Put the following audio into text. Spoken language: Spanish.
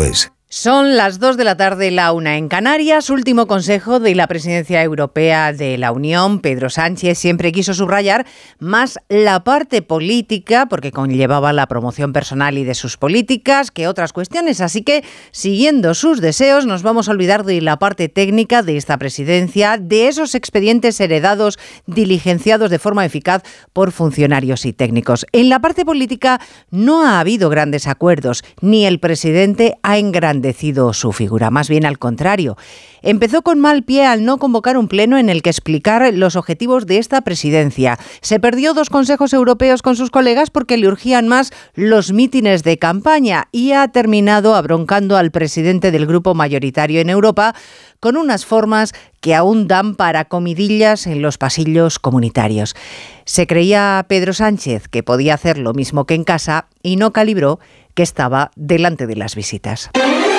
Always. Son las 2 de la tarde, la una en Canarias. Último consejo de la presidencia europea de la Unión. Pedro Sánchez siempre quiso subrayar más la parte política, porque conllevaba la promoción personal y de sus políticas, que otras cuestiones. Así que, siguiendo sus deseos, nos vamos a olvidar de la parte técnica de esta presidencia, de esos expedientes heredados, diligenciados de forma eficaz por funcionarios y técnicos. En la parte política no ha habido grandes acuerdos, ni el presidente ha engrandecido su figura, más bien al contrario. Empezó con mal pie al no convocar un pleno en el que explicar los objetivos de esta presidencia. Se perdió dos consejos europeos con sus colegas porque le urgían más los mítines de campaña y ha terminado abroncando al presidente del grupo mayoritario en Europa con unas formas que aún dan para comidillas en los pasillos comunitarios. Se creía Pedro Sánchez que podía hacer lo mismo que en casa y no calibró que estaba delante de las visitas.